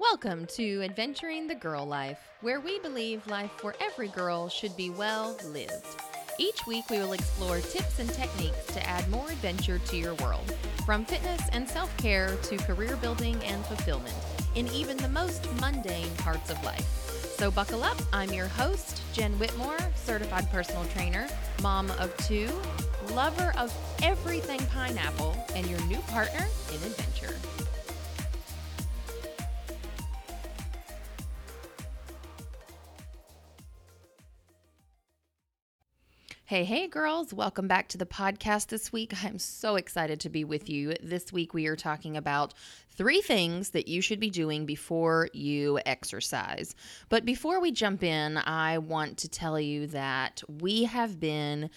Welcome to Adventuring the Girl Life, where we believe life for every girl should be well lived. Each week, we will explore tips and techniques to add more adventure to your world, from fitness and self care to career building and fulfillment, in even the most mundane parts of life. So, buckle up. I'm your host, Jen Whitmore, certified personal trainer, mom of two, lover of everything pineapple, and your new partner in adventure. Hey, hey, girls. Welcome back to the podcast this week. I'm so excited to be with you. This week, we are talking about three things that you should be doing before you exercise. But before we jump in, I want to tell you that we have been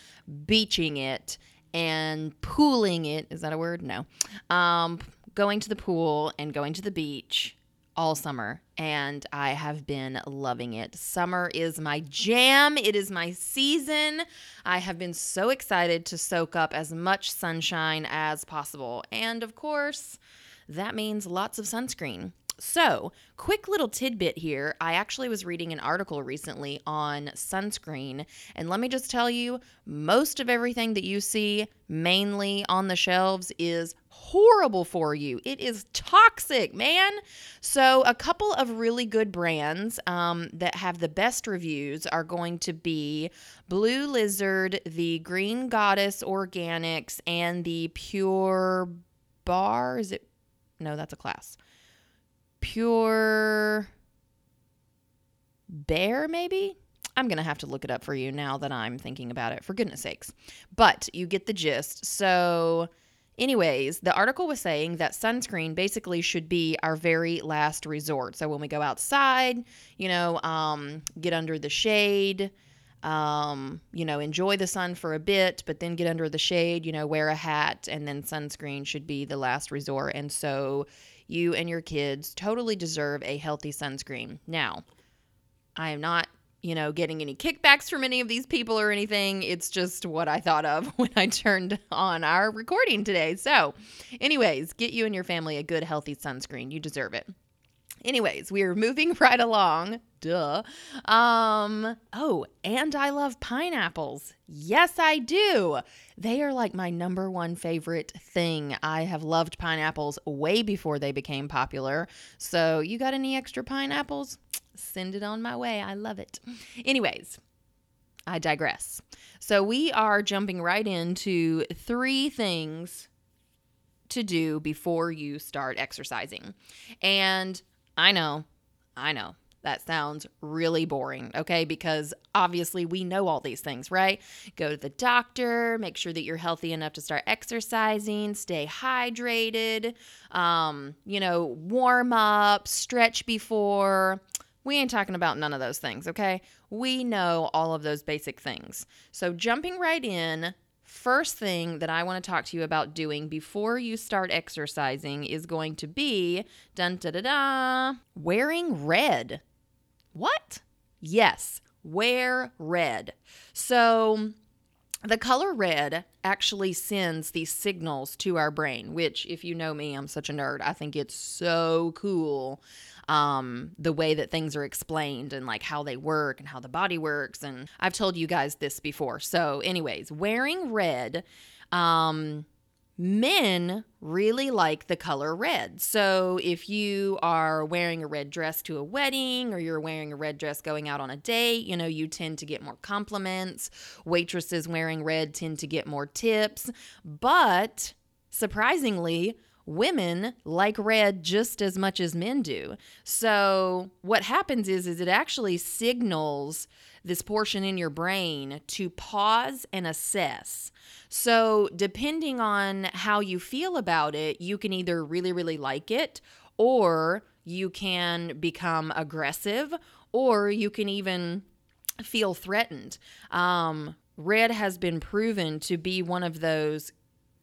beaching it and pooling it. Is that a word? No. Um, going to the pool and going to the beach all summer and I have been loving it. Summer is my jam, it is my season. I have been so excited to soak up as much sunshine as possible. And of course, that means lots of sunscreen. So, quick little tidbit here. I actually was reading an article recently on sunscreen, and let me just tell you most of everything that you see mainly on the shelves is horrible for you. It is toxic, man. So, a couple of really good brands um, that have the best reviews are going to be Blue Lizard, the Green Goddess Organics, and the Pure Bar. Is it? No, that's a class pure bear, maybe? I'm going to have to look it up for you now that I'm thinking about it, for goodness sakes. But you get the gist. So, anyways, the article was saying that sunscreen basically should be our very last resort. So, when we go outside, you know, um, get under the shade, um, you know, enjoy the sun for a bit, but then get under the shade, you know, wear a hat, and then sunscreen should be the last resort. And so, you and your kids totally deserve a healthy sunscreen. Now, I am not, you know, getting any kickbacks from any of these people or anything. It's just what I thought of when I turned on our recording today. So, anyways, get you and your family a good, healthy sunscreen. You deserve it. Anyways, we are moving right along. Duh. Um, oh, and I love pineapples. Yes, I do. They are like my number one favorite thing. I have loved pineapples way before they became popular. So, you got any extra pineapples? Send it on my way. I love it. Anyways, I digress. So, we are jumping right into three things to do before you start exercising. And I know, I know. That sounds really boring, okay? Because obviously we know all these things, right? Go to the doctor, make sure that you're healthy enough to start exercising, stay hydrated, um, you know, warm up, stretch before. We ain't talking about none of those things, okay? We know all of those basic things. So, jumping right in, first thing that I want to talk to you about doing before you start exercising is going to be dun da da da wearing red. What? Yes, wear red. So the color red actually sends these signals to our brain, which, if you know me, I'm such a nerd. I think it's so cool um, the way that things are explained and like how they work and how the body works. And I've told you guys this before. So, anyways, wearing red. Um, men really like the color red. So if you are wearing a red dress to a wedding or you're wearing a red dress going out on a date, you know, you tend to get more compliments. Waitresses wearing red tend to get more tips. But surprisingly, women like red just as much as men do. So what happens is is it actually signals this portion in your brain to pause and assess. So depending on how you feel about it, you can either really really like it or you can become aggressive or you can even feel threatened. Um, red has been proven to be one of those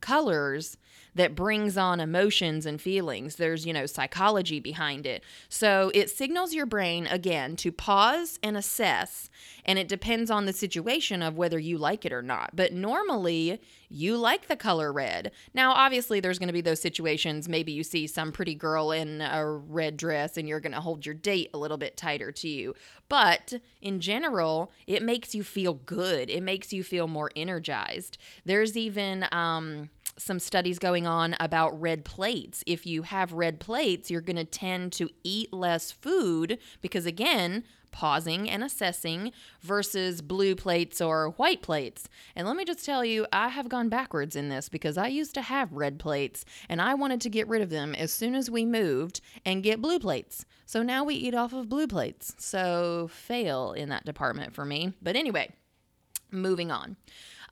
colors that brings on emotions and feelings. There's, you know, psychology behind it. So it signals your brain again to pause and assess. And it depends on the situation of whether you like it or not. But normally, you like the color red. Now, obviously, there's going to be those situations. Maybe you see some pretty girl in a red dress and you're going to hold your date a little bit tighter to you. But in general, it makes you feel good. It makes you feel more energized. There's even, um, some studies going on about red plates. If you have red plates, you're going to tend to eat less food because, again, pausing and assessing versus blue plates or white plates. And let me just tell you, I have gone backwards in this because I used to have red plates and I wanted to get rid of them as soon as we moved and get blue plates. So now we eat off of blue plates. So fail in that department for me. But anyway, moving on.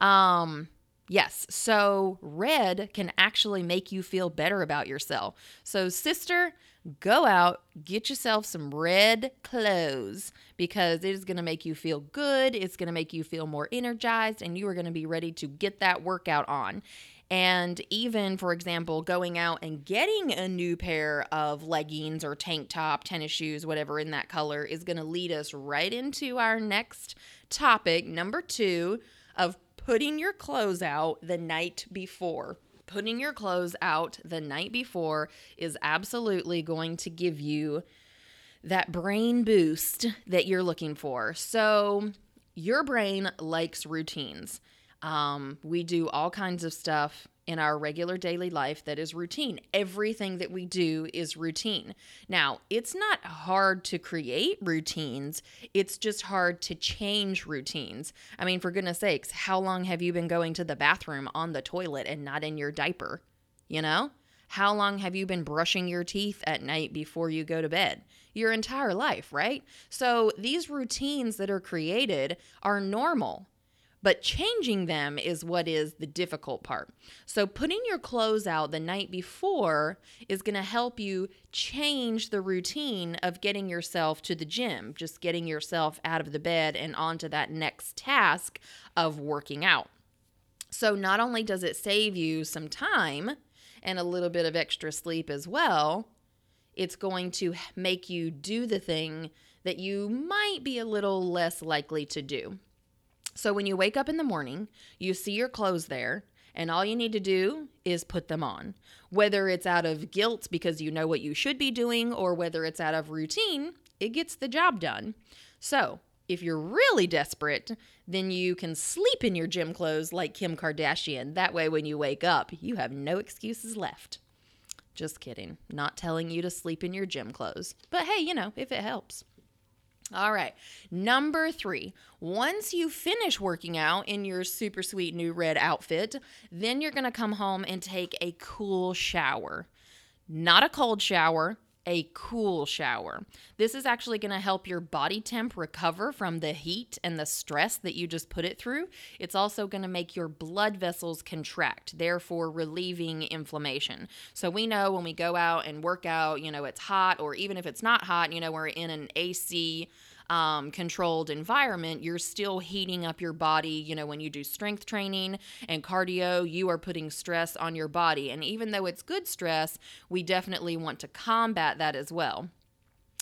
Um, Yes. So red can actually make you feel better about yourself. So, sister, go out, get yourself some red clothes because it is going to make you feel good. It's going to make you feel more energized, and you are going to be ready to get that workout on. And even, for example, going out and getting a new pair of leggings or tank top, tennis shoes, whatever in that color, is going to lead us right into our next topic, number two, of putting your clothes out the night before putting your clothes out the night before is absolutely going to give you that brain boost that you're looking for. So, your brain likes routines. Um, we do all kinds of stuff in our regular daily life that is routine. Everything that we do is routine. Now, it's not hard to create routines, it's just hard to change routines. I mean, for goodness sakes, how long have you been going to the bathroom on the toilet and not in your diaper? You know? How long have you been brushing your teeth at night before you go to bed? Your entire life, right? So these routines that are created are normal. But changing them is what is the difficult part. So, putting your clothes out the night before is going to help you change the routine of getting yourself to the gym, just getting yourself out of the bed and onto that next task of working out. So, not only does it save you some time and a little bit of extra sleep as well, it's going to make you do the thing that you might be a little less likely to do. So when you wake up in the morning, you see your clothes there, and all you need to do is put them on. Whether it's out of guilt because you know what you should be doing, or whether it's out of routine, it gets the job done. So, if you're really desperate, then you can sleep in your gym clothes like Kim Kardashian. That way, when you wake up, you have no excuses left. Just kidding. Not telling you to sleep in your gym clothes. But hey, you know, if it helps. All right. Number three, once you finish working out in your super sweet new red outfit, then you're going to come home and take a cool shower. Not a cold shower, a cool shower. This is actually going to help your body temp recover from the heat and the stress that you just put it through. It's also going to make your blood vessels contract, therefore relieving inflammation. So we know when we go out and work out, you know, it's hot, or even if it's not hot, you know, we're in an AC um, controlled environment, you're still heating up your body. You know, when you do strength training and cardio, you are putting stress on your body. And even though it's good stress, we definitely want to combat that as well.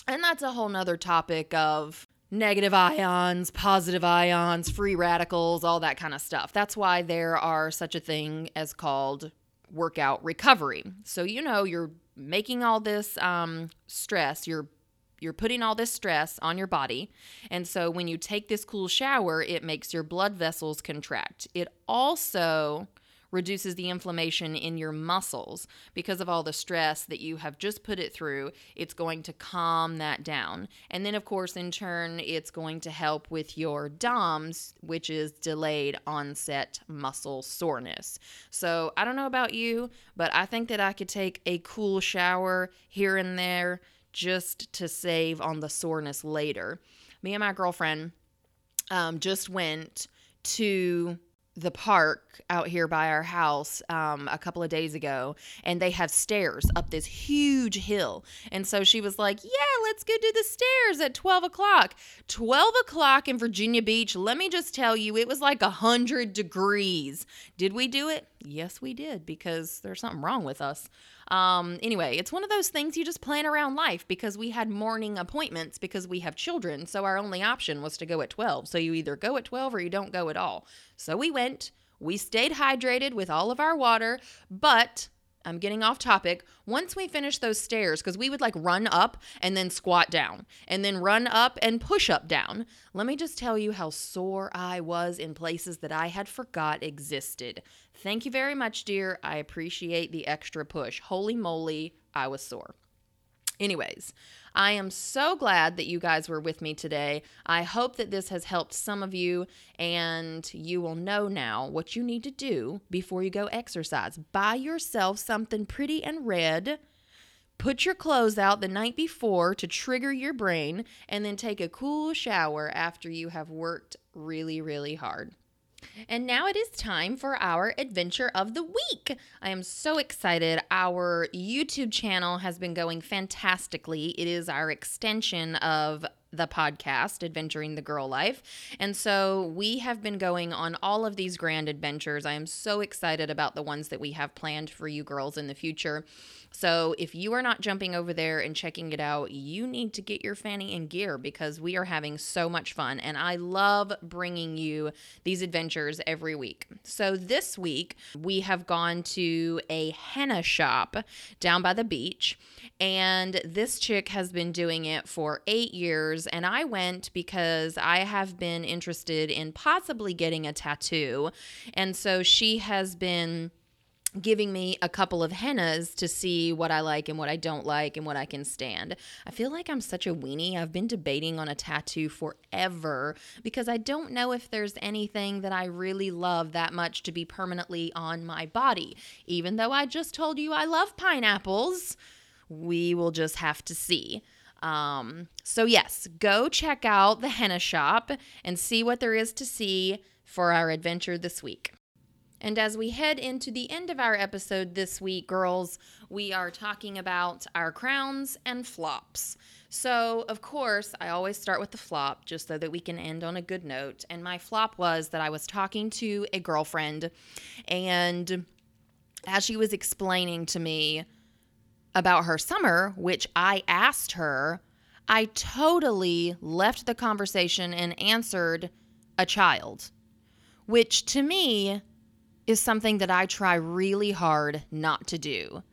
And that's a whole nother topic of negative ions, positive ions, free radicals, all that kind of stuff. That's why there are such a thing as called workout recovery. So, you know, you're making all this um, stress, you're you're putting all this stress on your body. And so when you take this cool shower, it makes your blood vessels contract. It also reduces the inflammation in your muscles because of all the stress that you have just put it through. It's going to calm that down. And then, of course, in turn, it's going to help with your DOMS, which is delayed onset muscle soreness. So I don't know about you, but I think that I could take a cool shower here and there just to save on the soreness later. Me and my girlfriend um, just went to the park out here by our house um, a couple of days ago, and they have stairs up this huge hill. And so she was like, Yeah, let's go do the stairs at 12 o'clock. 12 o'clock in Virginia Beach, let me just tell you, it was like 100 degrees. Did we do it? Yes, we did because there's something wrong with us. Um, anyway, it's one of those things you just plan around life because we had morning appointments because we have children. So our only option was to go at 12. So you either go at 12 or you don't go at all. So we went. We stayed hydrated with all of our water, but I'm getting off topic. Once we finished those stairs, because we would like run up and then squat down, and then run up and push up down. Let me just tell you how sore I was in places that I had forgot existed. Thank you very much, dear. I appreciate the extra push. Holy moly, I was sore. Anyways, I am so glad that you guys were with me today. I hope that this has helped some of you, and you will know now what you need to do before you go exercise. Buy yourself something pretty and red. Put your clothes out the night before to trigger your brain, and then take a cool shower after you have worked really, really hard. And now it is time for our adventure of the week. I am so excited. Our YouTube channel has been going fantastically. It is our extension of the podcast, Adventuring the Girl Life. And so we have been going on all of these grand adventures. I am so excited about the ones that we have planned for you girls in the future. So if you are not jumping over there and checking it out, you need to get your fanny in gear because we are having so much fun. And I love bringing you these adventures every week. So this week, we have gone to a henna shop down by the beach. And this chick has been doing it for eight years. And I went because I have been interested in possibly getting a tattoo. And so she has been giving me a couple of hennas to see what I like and what I don't like and what I can stand. I feel like I'm such a weenie. I've been debating on a tattoo forever because I don't know if there's anything that I really love that much to be permanently on my body. Even though I just told you I love pineapples, we will just have to see. Um, so, yes, go check out the henna shop and see what there is to see for our adventure this week. And as we head into the end of our episode this week, girls, we are talking about our crowns and flops. So, of course, I always start with the flop just so that we can end on a good note. And my flop was that I was talking to a girlfriend, and as she was explaining to me about her summer, which I asked her, I totally left the conversation and answered a child, which to me is something that I try really hard not to do.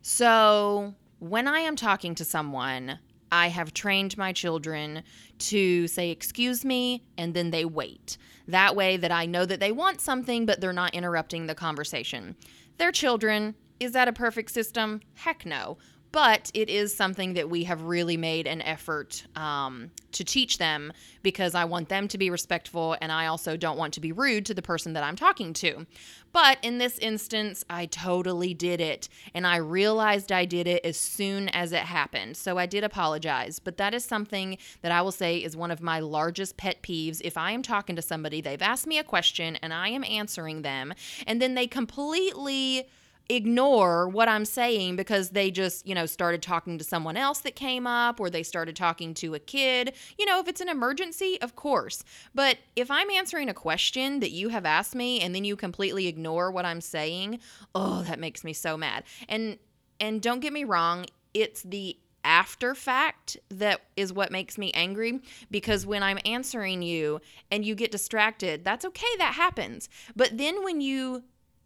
So, when I am talking to someone, I have trained my children to say, Excuse me, and then they wait. That way, that I know that they want something, but they're not interrupting the conversation. They're children. Is that a perfect system? Heck no but it is something that we have really made an effort um, to teach them because I want them to be respectful and I also don't want to be rude to the person that I'm talking to. But in this instance, I totally did it and I realized I did it as soon as it happened. So I did apologize, but that is something that I will say is one of my largest pet peeves. If I am talking to somebody, they've asked me a question and I am answering them, and then they completely ignore what I'm saying because they just, you know, started talking to someone else that came up or they started talking to a kid. You know, if it's an emergency, of course. But if I'm answering a question that you have asked me and then you completely ignore what I'm saying, oh, that makes me so mad. And and don't get me wrong, it's the after fact that is what makes me angry because when I'm answering you and you get distracted, that's okay, that happens. But then when you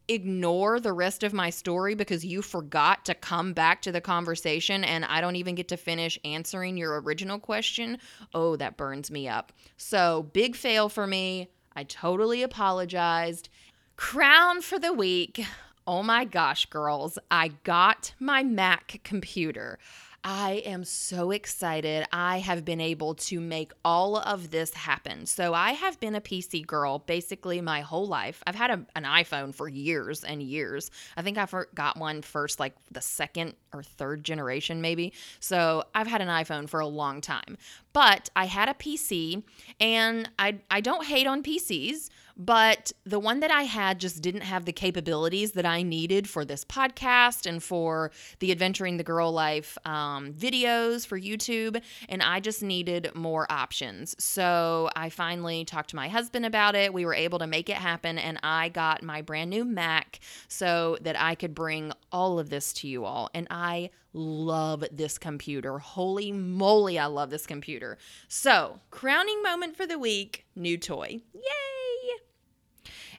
ignore the rest of my story because you forgot to come back to the conversation and I don't even get to finish answering your original question, oh, that burns me up. So, big fail for me. I totally apologized. Crown for the week. Oh my gosh, girls, I got my Mac computer. I am so excited. I have been able to make all of this happen. So, I have been a PC girl basically my whole life. I've had a, an iPhone for years and years. I think I got one first, like the second or third generation, maybe. So, I've had an iPhone for a long time. But I had a PC and I I don't hate on PCs, but the one that I had just didn't have the capabilities that I needed for this podcast and for the Adventuring the Girl Life um, videos for YouTube. And I just needed more options. So I finally talked to my husband about it. We were able to make it happen. And I got my brand new Mac so that I could bring all of this to you all. And I love this computer. Holy moly, I love this computer. So, crowning moment for the week new toy. Yay!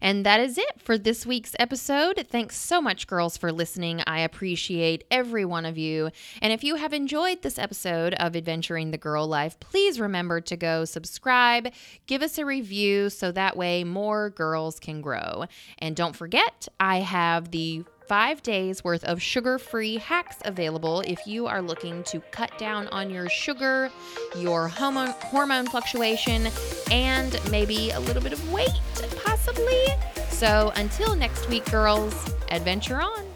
And that is it for this week's episode. Thanks so much, girls, for listening. I appreciate every one of you. And if you have enjoyed this episode of Adventuring the Girl Life, please remember to go subscribe, give us a review so that way more girls can grow. And don't forget, I have the five days worth of sugar free hacks available if you are looking to cut down on your sugar, your hormone, hormone fluctuation, and maybe a little bit of weight, possibly. So until next week, girls, adventure on.